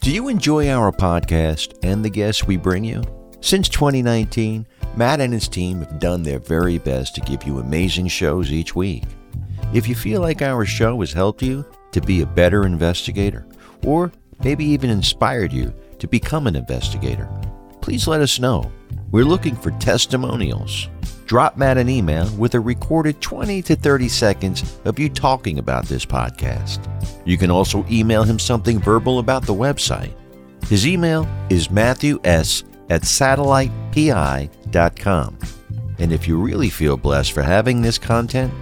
Do you enjoy our podcast and the guests we bring you? Since 2019, Matt and his team have done their very best to give you amazing shows each week. If you feel like our show has helped you to be a better investigator, or maybe even inspired you to become an investigator, please let us know. We're looking for testimonials. Drop Matt an email with a recorded 20 to 30 seconds of you talking about this podcast. You can also email him something verbal about the website. His email is Matthew S at satellitepi.com. And if you really feel blessed for having this content,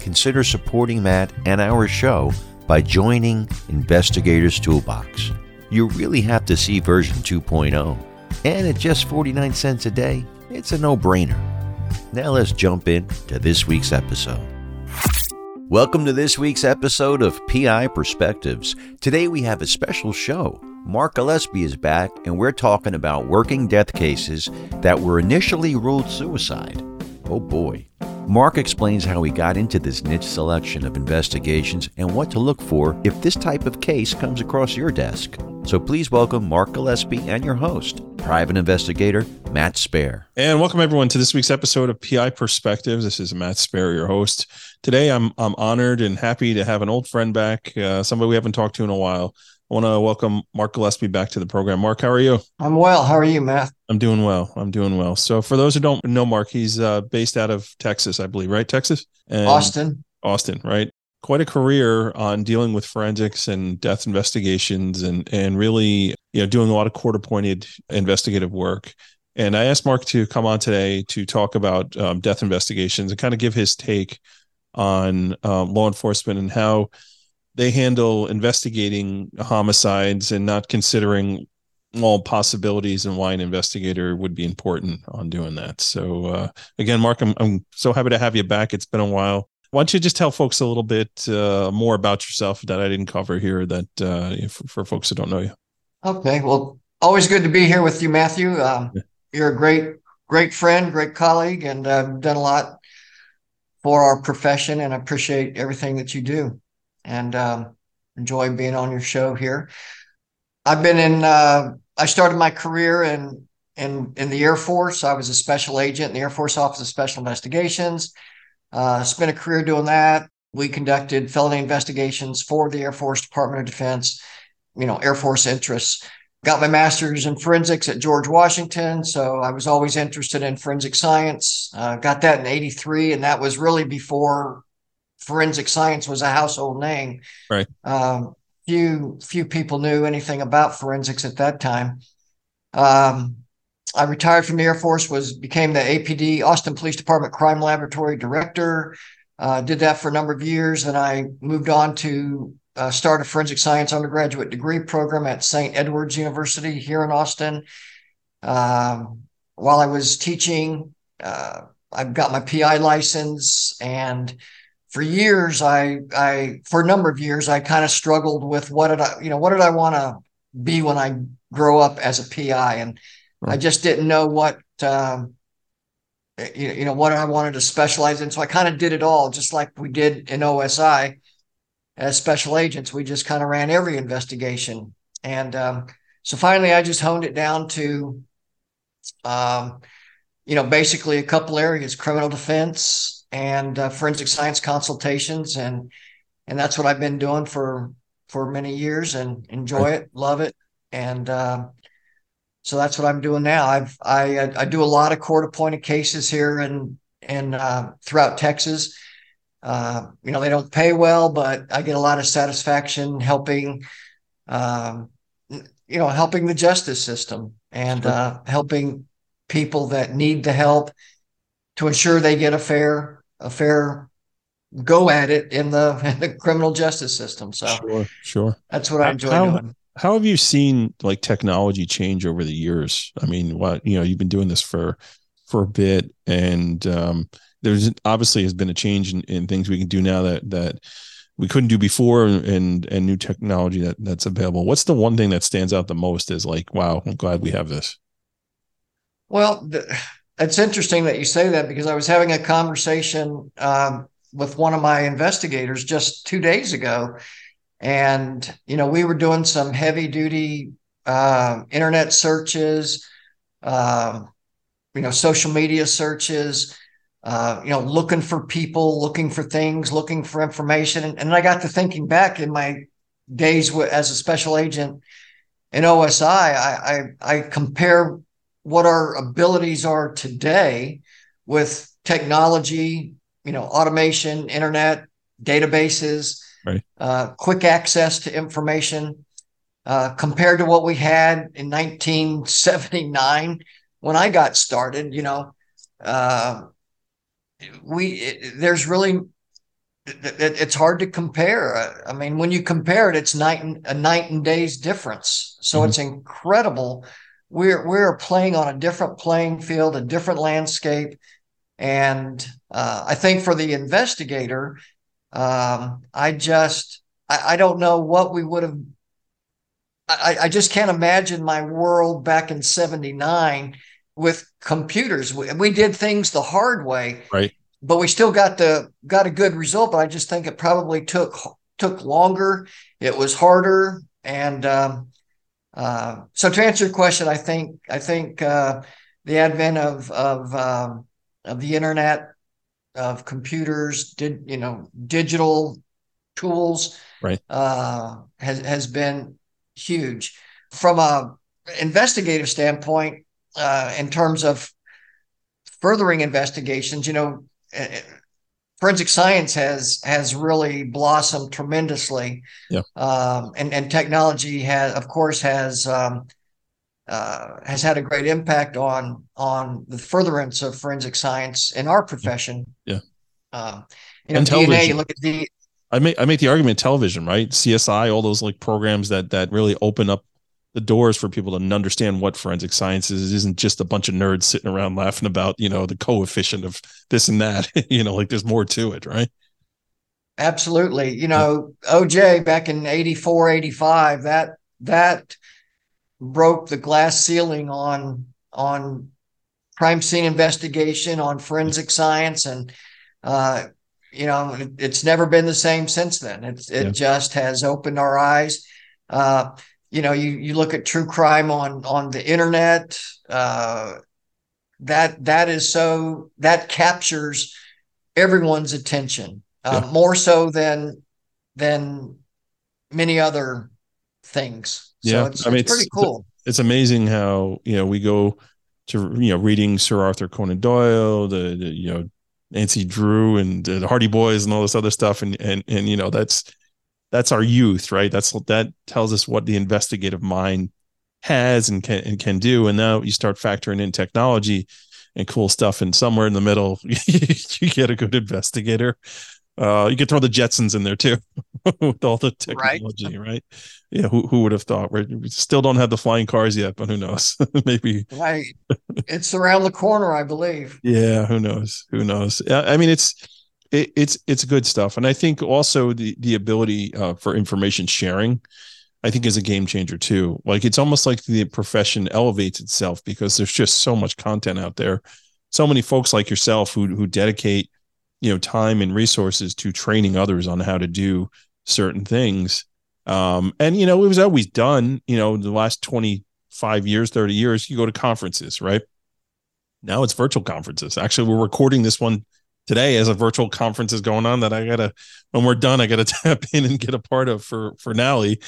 consider supporting Matt and our show by joining Investigators Toolbox. You really have to see version 2.0. And at just 49 cents a day, it's a no brainer. Now let's jump in to this week's episode. Welcome to this week's episode of PI Perspectives. Today we have a special show. Mark Gillespie is back, and we're talking about working death cases that were initially ruled suicide. Oh boy. Mark explains how he got into this niche selection of investigations and what to look for if this type of case comes across your desk. So please welcome Mark Gillespie and your host, private investigator Matt Spero. And welcome everyone to this week's episode of PI Perspectives. This is Matt Spero, your host. Today, I'm I'm honored and happy to have an old friend back, uh, somebody we haven't talked to in a while. I want to welcome Mark Gillespie back to the program. Mark, how are you? I'm well. How are you, Matt? I'm doing well. I'm doing well. So, for those who don't know Mark, he's uh, based out of Texas, I believe, right? Texas, and Austin. Austin, right? Quite a career on dealing with forensics and death investigations, and and really, you know, doing a lot of court-appointed investigative work. And I asked Mark to come on today to talk about um, death investigations and kind of give his take on um, law enforcement and how they handle investigating homicides and not considering all possibilities and why an investigator would be important on doing that. So uh, again, Mark, I'm, I'm so happy to have you back. It's been a while. Why don't you just tell folks a little bit uh, more about yourself that I didn't cover here that uh, for, for, folks who don't know you? Okay. Well, always good to be here with you, Matthew. Um, you're a great, great friend, great colleague, and I've done a lot for our profession and I appreciate everything that you do and um, enjoy being on your show here. I've been in, uh, I started my career in, in, in the Air Force. I was a special agent in the Air Force Office of Special Investigations. Uh, spent a career doing that. We conducted felony investigations for the Air Force Department of Defense, you know, Air Force interests. Got my master's in forensics at George Washington. So I was always interested in forensic science. Uh, got that in 83. And that was really before forensic science was a household name. Right. Um, few few people knew anything about forensics at that time. Um, I retired from the Air Force, was became the APD Austin Police Department Crime Laboratory Director. Uh, did that for a number of years. and I moved on to uh, start a forensic science undergraduate degree program at St. Edward's University here in Austin. Um, while I was teaching, uh, I got my PI license, and for years, I, I for a number of years, I kind of struggled with what did I, you know, what did I want to be when I grow up as a PI, and right. I just didn't know what. Um, you know what I wanted to specialize in. So I kind of did it all, just like we did in OSI as special agents, we just kind of ran every investigation. And um, so finally, I just honed it down to, um, you know, basically a couple areas: criminal defense and uh, forensic science consultations, and and that's what I've been doing for for many years, and enjoy it, love it, and uh, so that's what I'm doing now. I've I I do a lot of court appointed cases here and and uh, throughout Texas. Uh, you know, they don't pay well, but I get a lot of satisfaction helping, um, you know, helping the justice system and uh, helping people that need the help to ensure they get a fair, a fair go at it in the, in the criminal justice system. So sure, sure. That's what I enjoy how, doing. How have you seen like technology change over the years? I mean, what you know, you've been doing this for for a bit, and um, there's obviously has been a change in, in things we can do now that that we couldn't do before and and new technology that that's available what's the one thing that stands out the most is like wow i'm glad we have this well the, it's interesting that you say that because i was having a conversation um, with one of my investigators just two days ago and you know we were doing some heavy duty uh, internet searches, uh, you know, social media searches, uh, you know, looking for people, looking for things, looking for information. And, and I got to thinking back in my days as a special agent in OSI, I, I, I compare what our abilities are today with technology, you know, automation, internet, databases, right. uh, quick access to information. Uh, compared to what we had in 1979 when I got started, you know, uh, we it, there's really it, it's hard to compare. I mean, when you compare it, it's night and a night and days difference. So mm-hmm. it's incredible. We're we're playing on a different playing field, a different landscape, and uh, I think for the investigator, um, I just I, I don't know what we would have I, I just can't imagine my world back in 79 with computers. We, we did things the hard way. Right. But we still got the got a good result. But I just think it probably took took longer. It was harder. And um, uh, so to answer your question, I think I think uh, the advent of of um, of the internet, of computers, did you know digital tools, right, uh, has has been huge. From a investigative standpoint, uh, in terms of furthering investigations, you know, uh, forensic science has has really blossomed tremendously. Yeah. Um, and and technology has, of course, has um, uh, has had a great impact on on the furtherance of forensic science in our profession. Yeah. Um, you know, and DNA. Look at the I make I make the argument television, right? CSI, all those like programs that that really open up the doors for people to understand what forensic science is. It isn't just a bunch of nerds sitting around laughing about, you know, the coefficient of this and that. you know, like there's more to it, right? Absolutely. You know, OJ back in 84, 85, that that broke the glass ceiling on on crime scene investigation, on forensic science and uh, you know, it, it's never been the same since then. It's it yeah. just has opened our eyes. Uh, you know, you you look at true crime on on the internet. Uh, that that is so that captures everyone's attention uh, yeah. more so than than many other things. So yeah, it's, I mean, it's pretty cool. It's amazing how you know we go to you know reading Sir Arthur Conan Doyle, the, the you know Nancy Drew and the Hardy Boys and all this other stuff. And and and you know that's that's our youth, right? That's that tells us what the investigative mind has and can and can do. And now you start factoring in technology and cool stuff, and somewhere in the middle, you get a good investigator. Uh, you could throw the Jetsons in there too, with all the technology, right? right? Yeah, who who would have thought? We're, we still don't have the flying cars yet, but who knows? Maybe. Right, it's around the corner, I believe. Yeah, who knows? Who knows? I mean, it's it, it's it's good stuff, and I think also the the ability uh, for information sharing. I think is a game changer too. Like it's almost like the profession elevates itself because there's just so much content out there. So many folks like yourself who who dedicate you know time and resources to training others on how to do certain things um, and you know it was always done you know the last 25 years 30 years you go to conferences right now it's virtual conferences actually we're recording this one today as a virtual conference is going on that i gotta when we're done i gotta tap in and get a part of for for nally.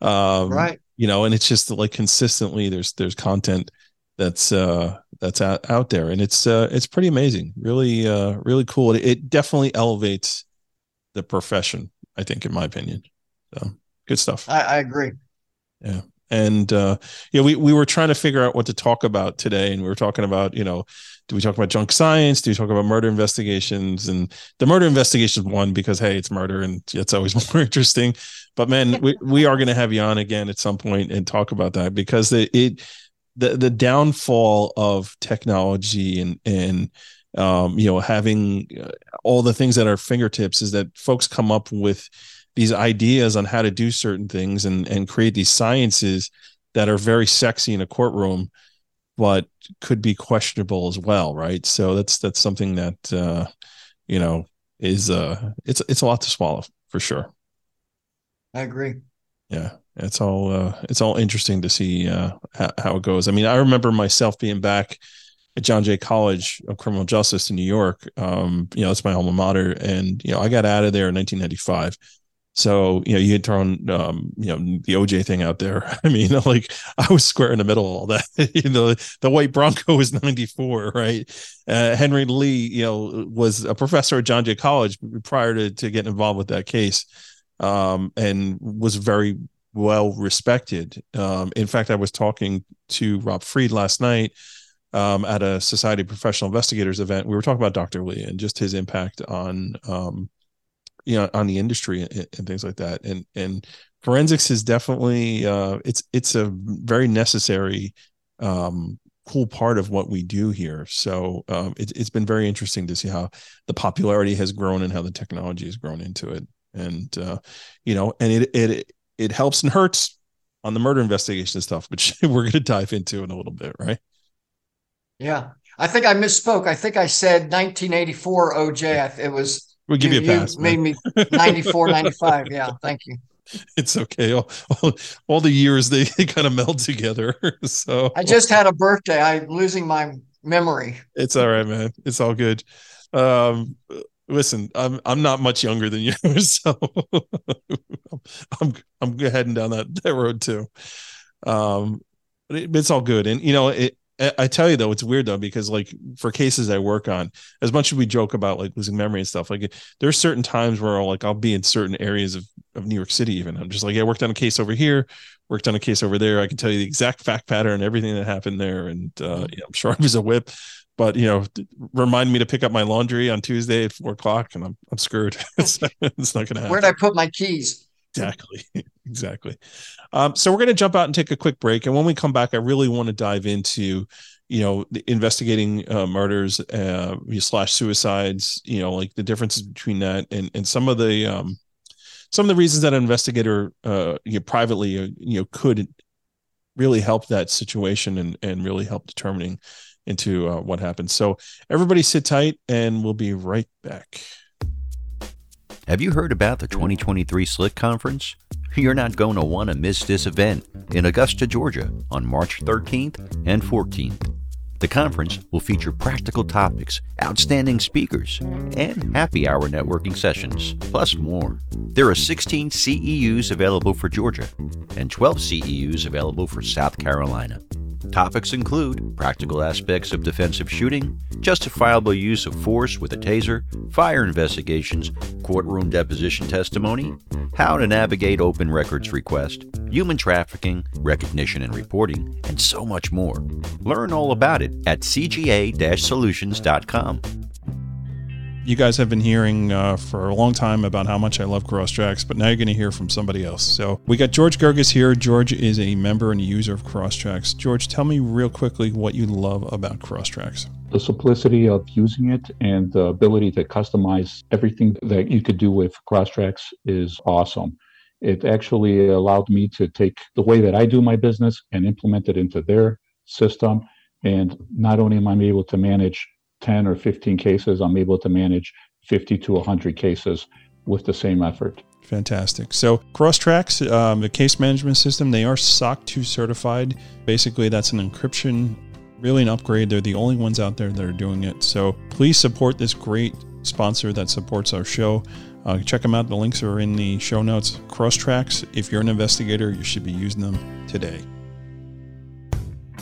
Um, right. you know and it's just like consistently there's there's content that's uh that's out, out there. And it's uh it's pretty amazing. Really uh really cool. It, it definitely elevates the profession i think in my opinion. So good stuff. I, I agree. Yeah. And uh yeah we, we were trying to figure out what to talk about today. And we were talking about you know do we talk about junk science? Do we talk about murder investigations? And the murder investigation one because hey it's murder and it's always more interesting. But man we, we are going to have you on again at some point and talk about that because it, it the the downfall of technology and and um, you know having uh, all the things at our fingertips is that folks come up with these ideas on how to do certain things and and create these sciences that are very sexy in a courtroom but could be questionable as well right so that's that's something that uh you know is uh it's it's a lot to swallow for sure I agree. Yeah, it's all uh, it's all interesting to see uh, how, how it goes. I mean, I remember myself being back at John Jay College of Criminal Justice in New York. Um, you know, it's my alma mater, and you know, I got out of there in 1995. So you know, you had thrown um, you know the OJ thing out there. I mean, like I was square in the middle of all that. you know, the white Bronco was 94, right? Uh, Henry Lee, you know, was a professor at John Jay College prior to to getting involved with that case, um, and was very well respected. Um, in fact, I was talking to Rob Freed last night um, at a Society of Professional Investigators event. We were talking about Dr. Lee and just his impact on, um, you know, on the industry and, and, things like that. And and forensics is definitely uh, it's it's a very necessary, um, cool part of what we do here. So um, it, it's been very interesting to see how the popularity has grown and how the technology has grown into it. And uh, you know, and it it it helps and hurts on the murder investigation stuff, which we're going to dive into in a little bit, right? Yeah. I think I misspoke. I think I said 1984 OJ. It was. We'll give you, you a pass. You made me 94, 95. Yeah. Thank you. It's okay. All, all, all the years they, they kind of meld together. So I just had a birthday. I'm losing my memory. It's all right, man. It's all good. Um, listen, I'm I'm not much younger than you, so I'm I'm heading down that, that road too. Um, but it, it's all good, and you know, it I tell you though, it's weird though because like for cases I work on, as much as we joke about like losing memory and stuff, like there's certain times where I'll, like I'll be in certain areas of, of New York City. Even I'm just like, yeah, I worked on a case over here, worked on a case over there. I can tell you the exact fact pattern, everything that happened there, and uh, mm-hmm. yeah, I'm sure I was a whip. But you know, remind me to pick up my laundry on Tuesday at four o'clock, and I'm I'm screwed. it's, it's not going to happen. Where'd I put my keys? Exactly. exactly. Um, so we're going to jump out and take a quick break. And when we come back, I really want to dive into, you know, investigating uh, murders uh, slash suicides, you know, like the differences between that and, and some of the, um, some of the reasons that an investigator, uh, you know, privately, uh, you know, could really help that situation and, and really help determining into uh, what happens. So everybody sit tight and we'll be right back. Have you heard about the 2023 Slick Conference? You're not going to want to miss this event in Augusta, Georgia on March 13th and 14th. The conference will feature practical topics, outstanding speakers, and happy hour networking sessions, plus more. There are 16 CEUs available for Georgia and 12 CEUs available for South Carolina. Topics include practical aspects of defensive shooting, justifiable use of force with a taser, fire investigations, courtroom deposition testimony, how to navigate open records request, human trafficking, recognition and reporting, and so much more. Learn all about it at cga-solutions.com you guys have been hearing uh, for a long time about how much I love Crosstracks, but now you're going to hear from somebody else. So we got George Gerges here. George is a member and a user of Crosstracks. George, tell me real quickly what you love about Crosstracks. The simplicity of using it and the ability to customize everything that you could do with Crosstracks is awesome. It actually allowed me to take the way that I do my business and implement it into their system. And not only am I able to manage 10 or 15 cases, I'm able to manage 50 to 100 cases with the same effort. Fantastic. So Crosstracks, um, the case management system, they are SOC 2 certified. Basically, that's an encryption, really an upgrade. They're the only ones out there that are doing it. So please support this great sponsor that supports our show. Uh, check them out. The links are in the show notes. Crosstracks, if you're an investigator, you should be using them today.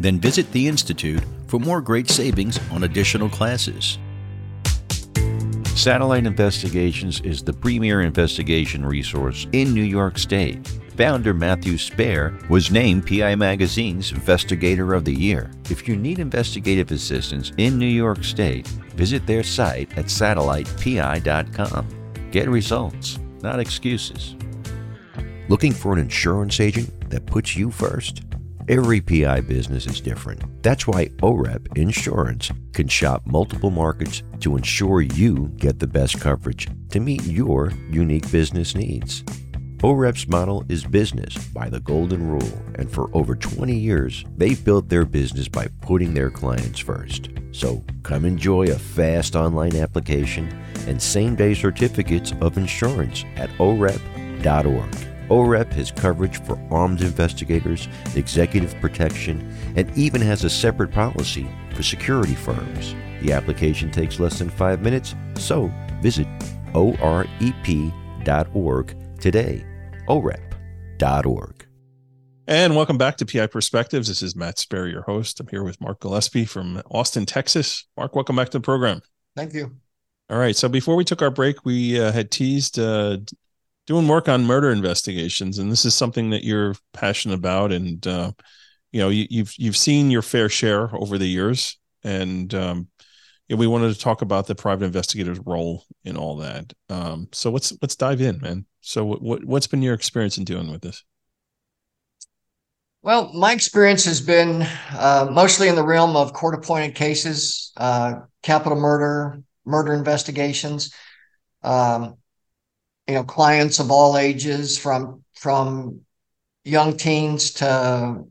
then visit the Institute for more great savings on additional classes. Satellite Investigations is the premier investigation resource in New York State. Founder Matthew Spero was named PI Magazine's Investigator of the Year. If you need investigative assistance in New York State, visit their site at satellitepi.com. Get results, not excuses. Looking for an insurance agent that puts you first? Every PI business is different. That's why OREP Insurance can shop multiple markets to ensure you get the best coverage to meet your unique business needs. OREP's model is business by the golden rule, and for over 20 years, they've built their business by putting their clients first. So come enjoy a fast online application and same day certificates of insurance at orep.org. OREP has coverage for armed investigators, executive protection, and even has a separate policy for security firms. The application takes less than five minutes, so visit orep.org today. orep.org. And welcome back to PI Perspectives. This is Matt Spero, your host. I'm here with Mark Gillespie from Austin, Texas. Mark, welcome back to the program. Thank you. All right. So before we took our break, we uh, had teased uh, doing work on murder investigations, and this is something that you're passionate about, and uh, you know you, have you've, you've seen your fair share over the years, and um, yeah, we wanted to talk about the private investigator's role in all that. Um, so let's let's dive in, man. So what what's been your experience in dealing with this? Well, my experience has been uh, mostly in the realm of court appointed cases, uh, capital murder, murder investigations. Um, you know clients of all ages from from young teens to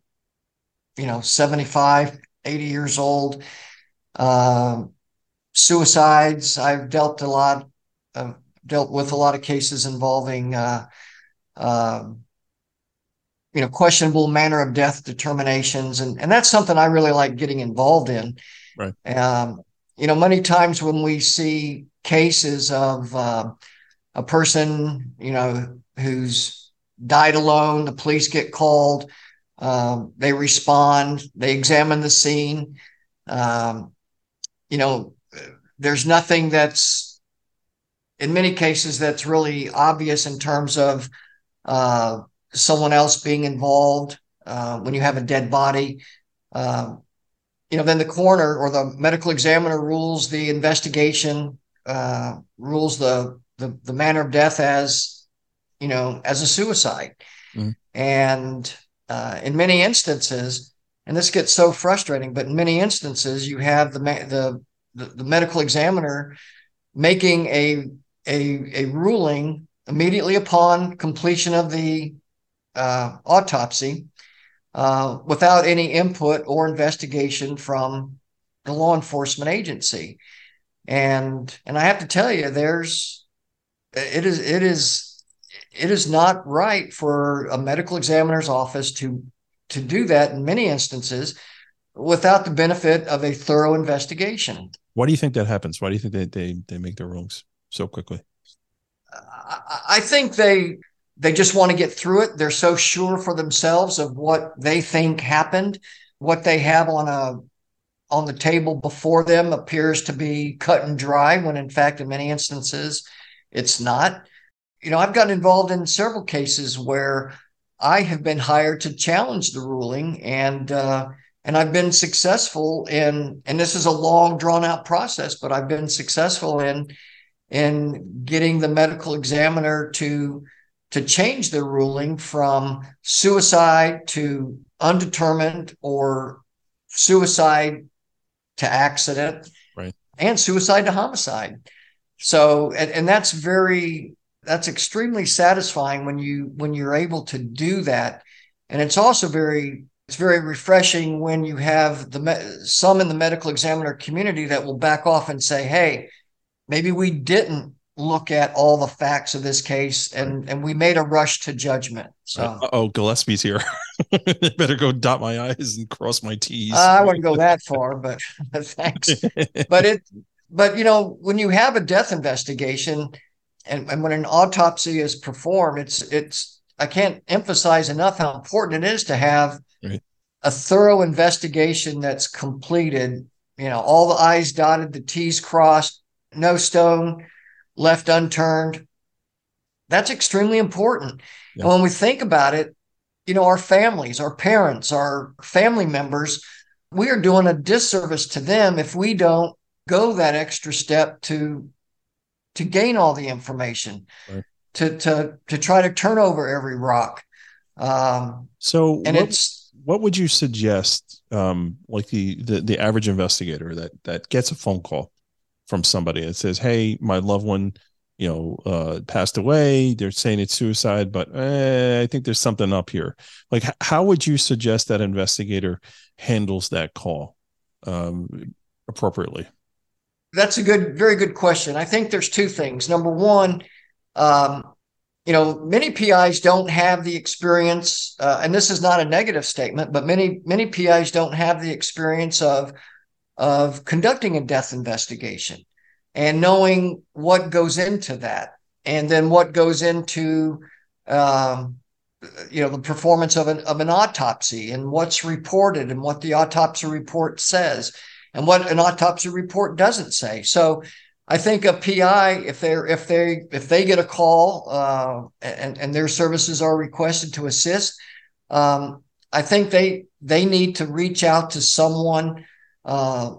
you know 75 80 years old. Uh, suicides i've dealt a lot uh, dealt with a lot of cases involving uh, um, you know questionable manner of death determinations and and that's something i really like getting involved in. Right. Um, you know many times when we see cases of uh, a person, you know, who's died alone, the police get called, um, they respond, they examine the scene. Um, you know, there's nothing that's, in many cases, that's really obvious in terms of uh, someone else being involved uh, when you have a dead body. Uh, you know, then the coroner or the medical examiner rules the investigation, uh, rules the the the manner of death as you know as a suicide mm. and uh, in many instances and this gets so frustrating but in many instances you have the the the, the medical examiner making a a a ruling immediately upon completion of the uh, autopsy uh, without any input or investigation from the law enforcement agency and and i have to tell you there's it is it is it is not right for a medical examiner's office to to do that in many instances without the benefit of a thorough investigation. Why do you think that happens? Why do you think they they, they make their rulings so quickly? I think they they just want to get through it. They're so sure for themselves of what they think happened, what they have on a on the table before them appears to be cut and dry when in fact in many instances it's not. You know, I've gotten involved in several cases where I have been hired to challenge the ruling, and uh, and I've been successful in. And this is a long, drawn out process, but I've been successful in in getting the medical examiner to to change the ruling from suicide to undetermined or suicide to accident right. and suicide to homicide so and, and that's very that's extremely satisfying when you when you're able to do that. And it's also very it's very refreshing when you have the some in the medical examiner community that will back off and say hey maybe we didn't look at all the facts of this case and and we made a rush to judgment. So. Oh gillespie's here. Better go dot my i's and cross my t's. Uh, i wouldn't go that far but thanks. But it but you know, when you have a death investigation and, and when an autopsy is performed, it's it's I can't emphasize enough how important it is to have right. a thorough investigation that's completed. You know, all the I's dotted, the T's crossed, no stone left unturned. That's extremely important. Yeah. And when we think about it, you know, our families, our parents, our family members, we are doing a disservice to them if we don't go that extra step to to gain all the information right. to to to try to turn over every rock. Um, so and what, it's what would you suggest um, like the, the the average investigator that that gets a phone call from somebody that says hey my loved one you know uh, passed away. They're saying it's suicide but eh, i think there's something up here. Like how would you suggest that investigator handles that call um, appropriately that's a good very good question. I think there's two things. Number one um, you know, many PIs don't have the experience, uh, and this is not a negative statement, but many many PIs don't have the experience of of conducting a death investigation and knowing what goes into that, and then what goes into um, you know the performance of an of an autopsy and what's reported and what the autopsy report says and what an autopsy report doesn't say. So I think a PI, if they're if they if they get a call uh, and and their services are requested to assist, um, I think they they need to reach out to someone uh,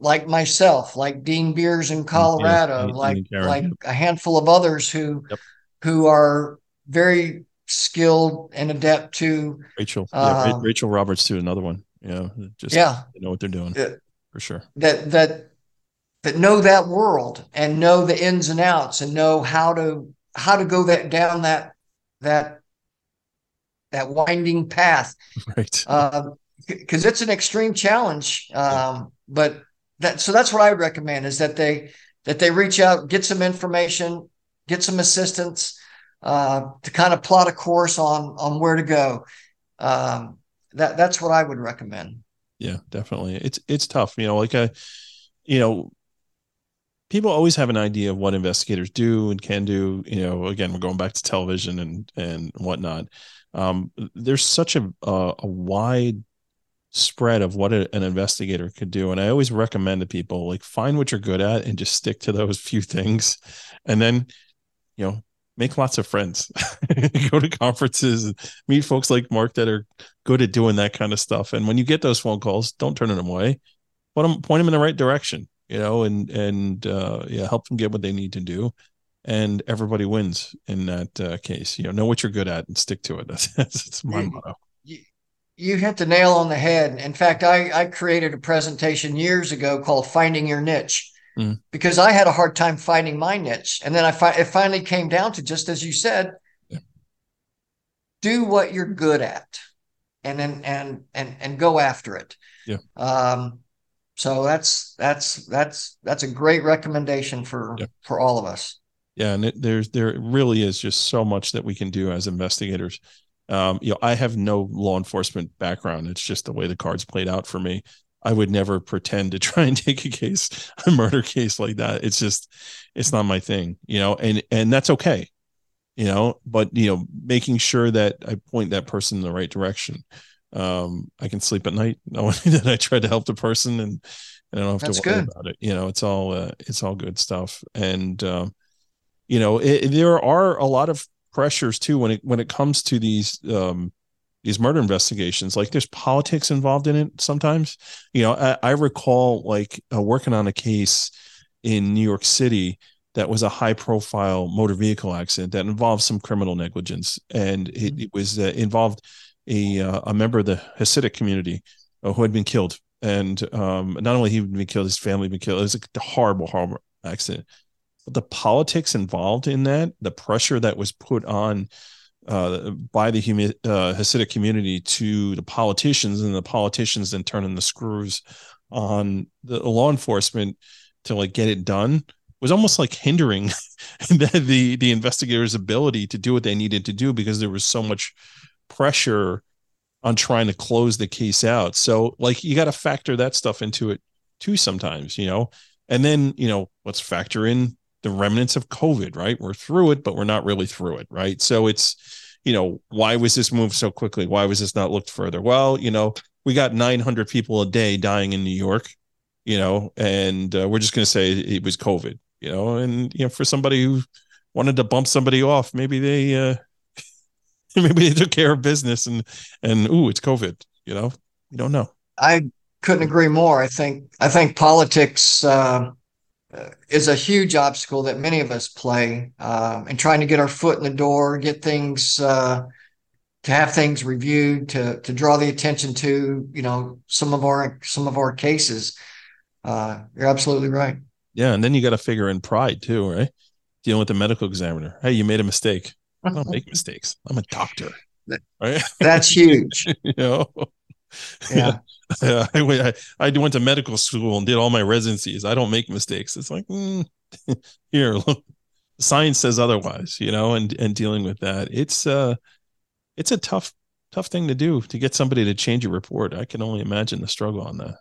like myself, like Dean Beers in Colorado, yeah, like like a handful of others who yep. who are very skilled and adept to Rachel, yeah, Rachel Roberts too, another one. Yeah, just yeah, know what they're doing for sure. That that that know that world and know the ins and outs and know how to how to go that down that that that winding path. Right. Because um, it's an extreme challenge um, but that so that's what i would recommend is that they that they reach out get some information get some assistance uh, to kind of plot a course on on where to go. Um, that that's what i would recommend yeah definitely it's it's tough you know like i you know people always have an idea of what investigators do and can do. You know, again, we're going back to television and and whatnot. Um, there's such a, a, a wide spread of what a, an investigator could do, and I always recommend to people like find what you're good at and just stick to those few things, and then you know make lots of friends go to conferences and meet folks like mark that are good at doing that kind of stuff and when you get those phone calls don't turn them away point them, point them in the right direction you know, and and uh, yeah, help them get what they need to do, and everybody wins in that uh, case. You know, know what you're good at and stick to it. That's that's, my you, motto. You, you hit the nail on the head. In fact, I I created a presentation years ago called "Finding Your Niche." Mm. Because I had a hard time finding my niche, and then I fi- it finally came down to just as you said, yeah. do what you're good at, and then and and and go after it. Yeah. Um, so that's that's that's that's a great recommendation for yep. for all of us. Yeah, and it, there's there really is just so much that we can do as investigators. Um, you know, I have no law enforcement background. It's just the way the cards played out for me. I would never pretend to try and take a case, a murder case like that. It's just, it's not my thing, you know, and and that's okay, you know. But you know, making sure that I point that person in the right direction um, I can sleep at night knowing that I tried to help the person and, and I don't have That's to worry good. about it. You know, it's all uh, it's all good stuff. And um, you know, it, there are a lot of pressures too when it when it comes to these um, these murder investigations. Like there's politics involved in it sometimes. You know, I, I recall like uh, working on a case in New York City that was a high profile motor vehicle accident that involved some criminal negligence and it, mm-hmm. it was uh, involved a uh, a member of the Hasidic community uh, who had been killed, and um, not only he had been killed, his family had been killed. It was a horrible, horrible accident. But the politics involved in that, the pressure that was put on uh, by the humi- uh, Hasidic community to the politicians, and the politicians then turning the screws on the law enforcement to like get it done was almost like hindering the, the the investigators' ability to do what they needed to do because there was so much pressure on trying to close the case out. So like you got to factor that stuff into it too sometimes, you know. And then, you know, let's factor in the remnants of COVID, right? We're through it, but we're not really through it, right? So it's, you know, why was this moved so quickly? Why was this not looked further? Well, you know, we got 900 people a day dying in New York, you know, and uh, we're just going to say it was COVID, you know, and you know, for somebody who wanted to bump somebody off, maybe they uh, maybe they took care of business and and ooh, it's COVID. You know, you don't know. I couldn't agree more. I think I think politics uh, is a huge obstacle that many of us play um, in trying to get our foot in the door, get things uh, to have things reviewed, to to draw the attention to you know some of our some of our cases. Uh, you're absolutely right. Yeah, and then you got to figure in pride too, right? Dealing with the medical examiner. Hey, you made a mistake. I don't make mistakes. I'm a doctor. Right? That's huge. you know. Yeah. I, I, I went to medical school and did all my residencies. I don't make mistakes. It's like, mm, here, look, science says otherwise, you know, and, and dealing with that. It's, uh, it's a tough, tough thing to do to get somebody to change a report. I can only imagine the struggle on that.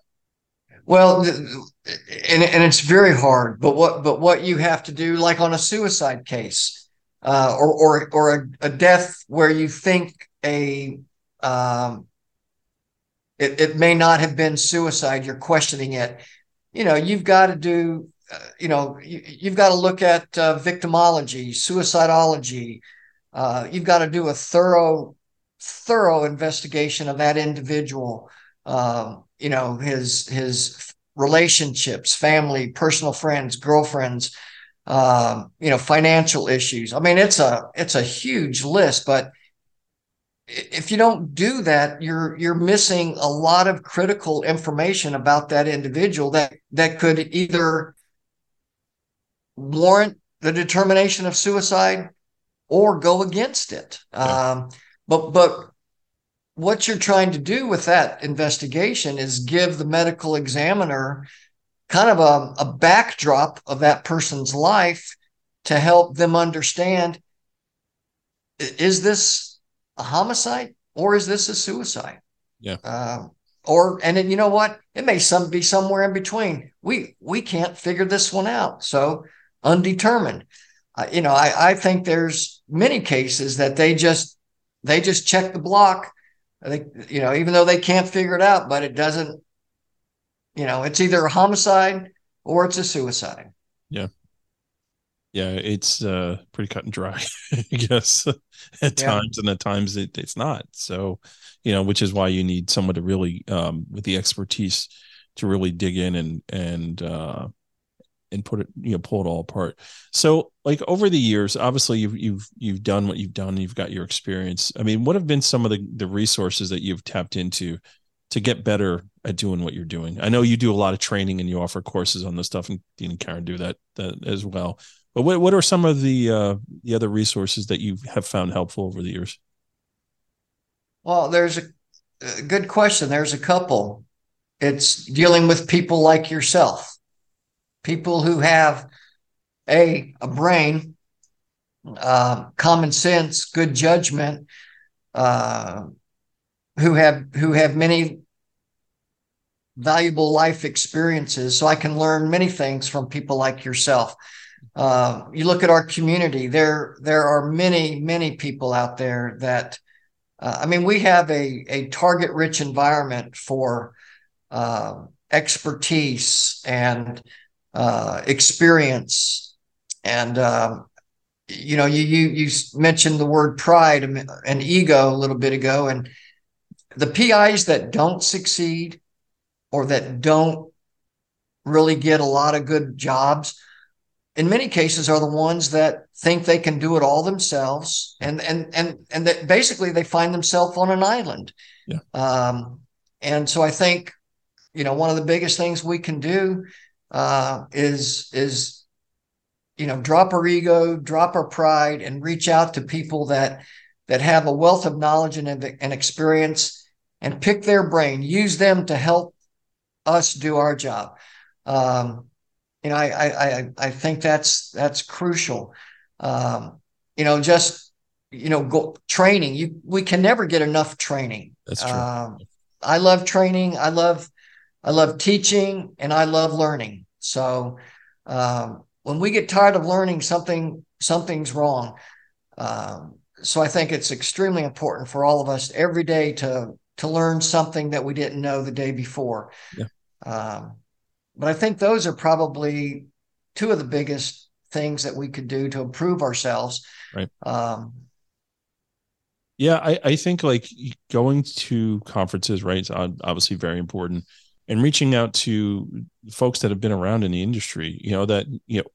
Well, and and it's very hard. But what but what you have to do, like on a suicide case, uh, or or or a, a, death where you think a um, it, it may not have been suicide. You're questioning it. You know, you've got to do. Uh, you know, you, have got to look at uh, victimology, suicidology. Uh, you've got to do a thorough, thorough investigation of that individual. Um, you know his his relationships family personal friends girlfriends um, you know financial issues i mean it's a it's a huge list but if you don't do that you're you're missing a lot of critical information about that individual that that could either warrant the determination of suicide or go against it yeah. um, but but what you're trying to do with that investigation is give the medical examiner kind of a, a backdrop of that person's life to help them understand is this a homicide or is this a suicide? Yeah. Uh, or and then, you know what? It may some be somewhere in between. We we can't figure this one out. So undetermined. Uh, you know I, I think there's many cases that they just they just check the block. I think, you know, even though they can't figure it out, but it doesn't, you know, it's either a homicide or it's a suicide. Yeah. Yeah, it's uh, pretty cut and dry, I guess, at yeah. times, and at times it, it's not. So, you know, which is why you need someone to really, um, with the expertise, to really dig in and and uh, and put it you know pull it all apart so like over the years obviously you've you've you've done what you've done you've got your experience i mean what have been some of the the resources that you've tapped into to get better at doing what you're doing i know you do a lot of training and you offer courses on this stuff and dean and karen do that, that as well but what, what are some of the uh the other resources that you have found helpful over the years well there's a, a good question there's a couple it's dealing with people like yourself people who have a a brain, uh, common sense, good judgment, uh, who have who have many valuable life experiences. So I can learn many things from people like yourself. Uh, you look at our community; there there are many many people out there that. Uh, I mean, we have a a target rich environment for uh, expertise and uh, experience. And um, you know, you you you mentioned the word pride and ego a little bit ago, and the PIs that don't succeed or that don't really get a lot of good jobs in many cases are the ones that think they can do it all themselves and and and and that basically they find themselves on an island yeah. um, and so i think you know one of the biggest things we can do uh, is is you know drop our ego, drop our pride, and reach out to people that that have a wealth of knowledge and, and experience, and pick their brain, use them to help us do our job. Um, you know, I, I I think that's that's crucial. Um, you know, just you know, go training. You we can never get enough training. That's true. Um, I love training. I love I love teaching and I love learning. So um, when we get tired of learning something, something's wrong. Um, so I think it's extremely important for all of us every day to to learn something that we didn't know the day before. Yeah. Um, but I think those are probably two of the biggest things that we could do to improve ourselves. Right. Um, yeah, I, I think like going to conferences, right, is obviously very important and reaching out to folks that have been around in the industry, you know, that, you know,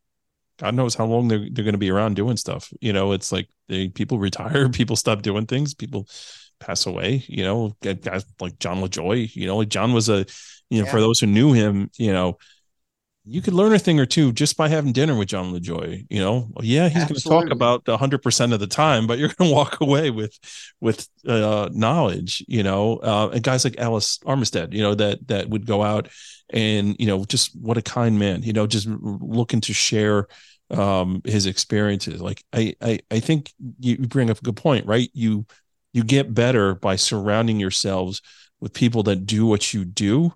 God knows how long they're they're going to be around doing stuff. You know, it's like they people retire, people stop doing things, people pass away. You know, guys like John LaJoy. You know, like John was a, you know, yeah. for those who knew him, you know, you could learn a thing or two just by having dinner with John LaJoy. You know, yeah, he's going to talk about hundred percent of the time, but you're going to walk away with with uh, knowledge. You know, uh, and guys like Ellis Armistead, you know, that that would go out and you know, just what a kind man. You know, just looking to share um his experiences. Like I I I think you bring up a good point, right? You you get better by surrounding yourselves with people that do what you do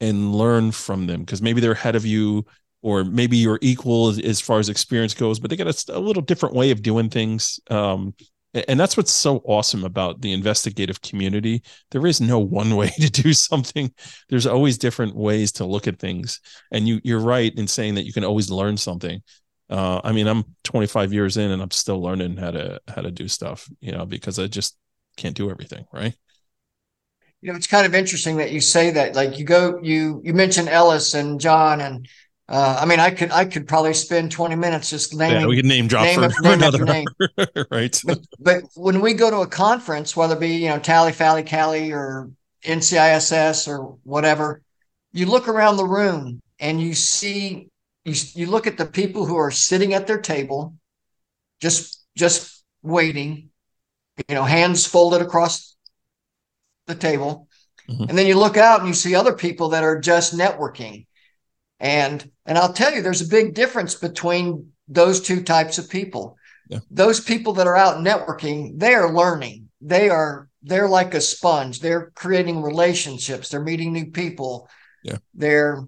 and learn from them because maybe they're ahead of you or maybe you're equal as, as far as experience goes but they got a, a, little different way of doing things um, and that's what's so awesome about the investigative community. There is no one way to do something. There's always different ways to look at things. And you you're right in saying that you can always learn something. Uh, i mean i'm 25 years in and i'm still learning how to how to do stuff you know because i just can't do everything right you know, it's kind of interesting that you say that. Like you go, you you mentioned Ellis and John, and uh, I mean, I could I could probably spend twenty minutes just naming. Yeah, we could name drop name for, for another name, right? But, but when we go to a conference, whether it be you know TALI, FALI, CALI, or NCISS or whatever, you look around the room and you see you you look at the people who are sitting at their table, just just waiting, you know, hands folded across the table. Mm-hmm. And then you look out and you see other people that are just networking. And and I'll tell you, there's a big difference between those two types of people. Yeah. Those people that are out networking, they are learning. They are they're like a sponge. They're creating relationships. They're meeting new people. Yeah. They're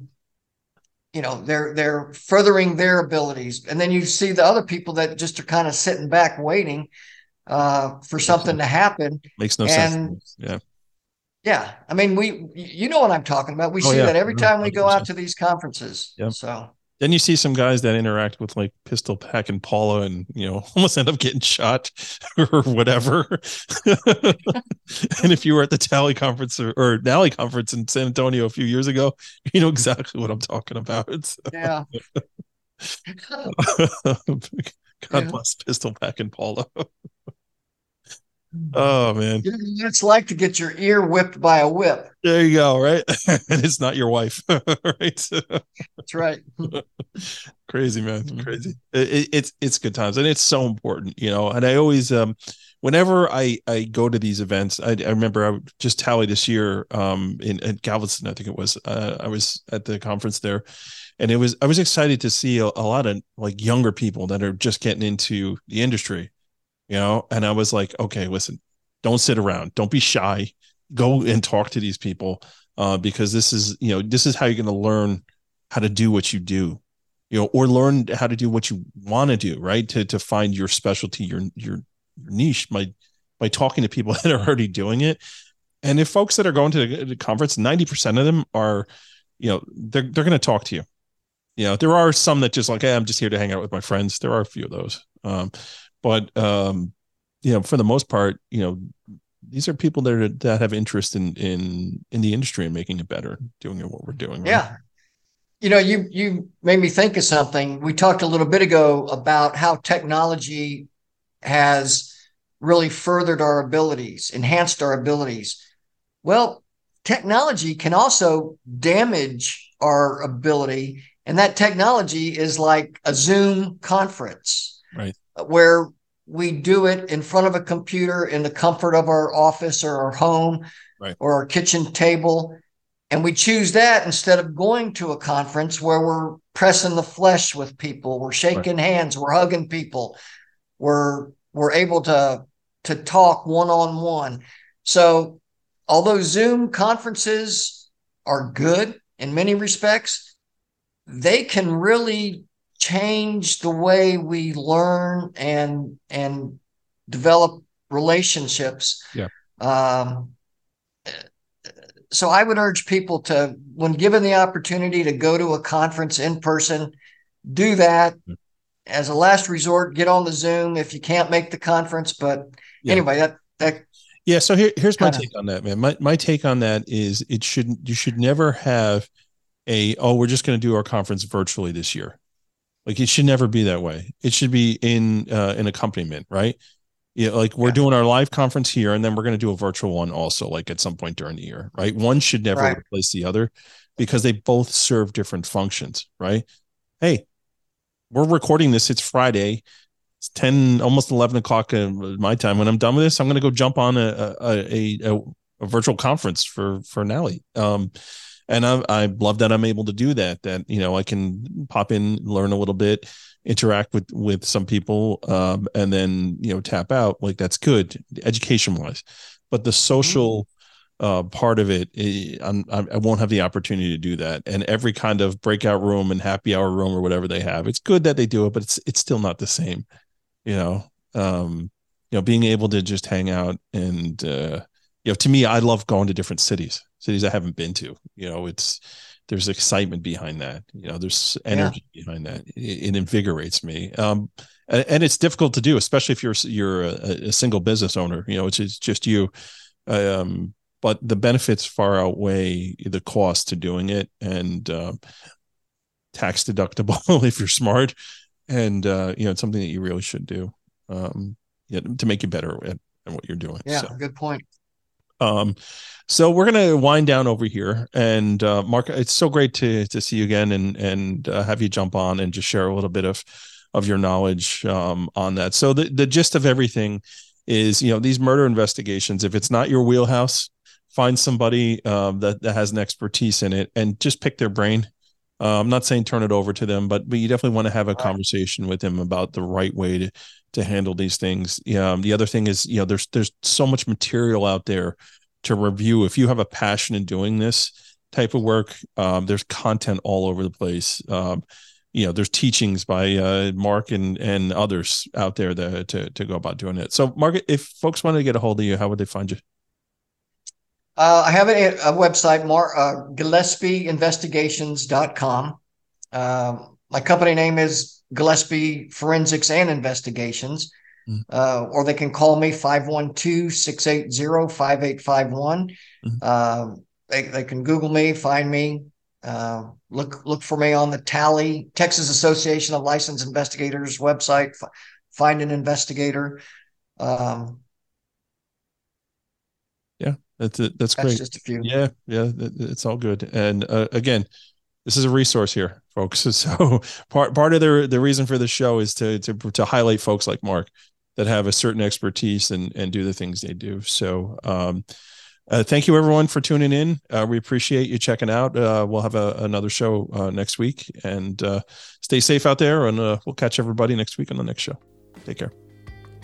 you know they're they're furthering their abilities and then you see the other people that just are kind of sitting back waiting uh, for something to happen makes no and, sense yeah yeah, I mean, we you know what I'm talking about. We oh, see yeah. that every mm-hmm. time we go out to these conferences. Yeah. So then you see some guys that interact with like Pistol Pack and Paula, and you know almost end up getting shot or whatever. and if you were at the TALI conference or, or NALI conference in San Antonio a few years ago, you know exactly what I'm talking about. So. Yeah. God yeah. bless Pistol Pack and Paula. Oh man, you it's like to get your ear whipped by a whip. There you go, right? and it's not your wife, right? That's right. crazy man, mm-hmm. crazy. It, it's it's good times, and it's so important, you know. And I always, um, whenever I I go to these events, I, I remember I just tallied this year, um, in, in Galveston, I think it was. Uh, I was at the conference there, and it was I was excited to see a, a lot of like younger people that are just getting into the industry you know? And i was like okay listen don't sit around. Don't be shy. Go and talk to these people uh, because this is you know this is how you're going to learn how to do what you do you know or learn how to do what you want to do right? To to find your specialty your your, your niche by by talking to people that are already doing it. And if folks that are going to the conference 90% of them are you know they're, they're going to talk to you. You know there are some that just like hey i'm just here to hang out with my friends. There are a few of those. Um, but um, you know, for the most part, you know, these are people that are, that have interest in in in the industry and making it better, doing it what we're doing. Right? Yeah. You know, you you made me think of something. We talked a little bit ago about how technology has really furthered our abilities, enhanced our abilities. Well, technology can also damage our ability, and that technology is like a Zoom conference, right? Where we do it in front of a computer in the comfort of our office or our home right. or our kitchen table. And we choose that instead of going to a conference where we're pressing the flesh with people, we're shaking right. hands, we're hugging people, we're we're able to to talk one on one. So although Zoom conferences are good in many respects, they can really change the way we learn and and develop relationships. Yeah. Um, so I would urge people to, when given the opportunity to go to a conference in person, do that. Mm-hmm. As a last resort, get on the Zoom if you can't make the conference. But yeah. anyway, that that yeah. So here, here's my take on that, man. My my take on that is it shouldn't you should never have a oh we're just going to do our conference virtually this year Like it should never be that way. It should be in uh, an accompaniment, right? Yeah, like we're yeah. doing our live conference here, and then we're going to do a virtual one also, like at some point during the year, right? One should never right. replace the other because they both serve different functions, right? Hey, we're recording this. It's Friday. It's 10, almost 11 o'clock in my time. When I'm done with this, I'm going to go jump on a, a, a, a virtual conference for, for NALI. Um, and I, I love that I'm able to do that, that, you know, I can pop in, learn a little bit, interact with, with some people, um, and then, you know, tap out like that's good education wise, but the social, mm-hmm uh, part of it, eh, I'm, I won't have the opportunity to do that. And every kind of breakout room and happy hour room or whatever they have, it's good that they do it, but it's it's still not the same. You know, um, you know, being able to just hang out and uh, you know, to me, I love going to different cities, cities I haven't been to. You know, it's there's excitement behind that. You know, there's energy yeah. behind that. It, it invigorates me. Um, and, and, it's difficult to do, especially if you're you're a, a single business owner. You know, it's, it's just you. Um, but the benefits far outweigh the cost to doing it and uh, tax deductible if you're smart and uh, you know it's something that you really should do um, yeah, to make you better at, at what you're doing yeah so, good point um so we're gonna wind down over here and uh mark it's so great to to see you again and and uh, have you jump on and just share a little bit of of your knowledge um on that so the the gist of everything is you know these murder investigations if it's not your wheelhouse find somebody um, that, that has an expertise in it and just pick their brain. Uh, I'm not saying turn it over to them, but but you definitely want to have a conversation with them about the right way to to handle these things. Yeah. Um, the other thing is, you know, there's there's so much material out there to review. If you have a passion in doing this type of work, um, there's content all over the place. Um, you know, there's teachings by uh, Mark and and others out there that, to to go about doing it. So, Mark, if folks wanted to get a hold of you, how would they find you? Uh, I have a, a website, Mar, uh, GillespieInvestigations.com. Uh, my company name is Gillespie Forensics and Investigations. Mm. Uh, or they can call me 512-680-5851. Mm. Uh, they, they can Google me, find me, uh, look look for me on the TALI Texas Association of Licensed Investigators website. F- find an investigator. Um, that's it. That's, great. just a few. Yeah, yeah, it's all good. And uh, again, this is a resource here, folks. So part part of the the reason for the show is to to to highlight folks like Mark that have a certain expertise and and do the things they do. So um, uh, thank you everyone for tuning in. Uh, we appreciate you checking out. Uh, we'll have a, another show uh, next week, and uh, stay safe out there. And uh, we'll catch everybody next week on the next show. Take care.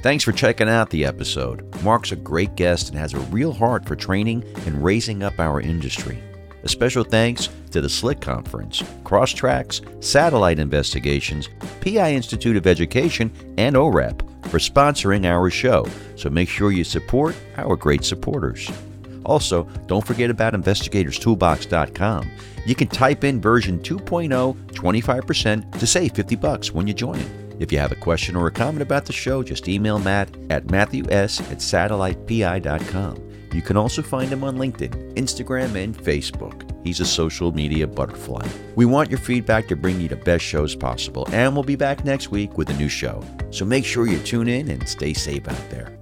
Thanks for checking out the episode. Mark's a great guest and has a real heart for training and raising up our industry. A special thanks to the SLIC Conference, Crosstracks, Satellite Investigations, PI Institute of Education, and OREP for sponsoring our show, so make sure you support our great supporters. Also, don't forget about investigatorstoolbox.com. You can type in version 2.0 25% to save 50 bucks when you join. If you have a question or a comment about the show, just email Matt at matthews at satellitepi.com. You can also find him on LinkedIn, Instagram, and Facebook. He's a social media butterfly. We want your feedback to bring you the best shows possible, and we'll be back next week with a new show. So make sure you tune in and stay safe out there.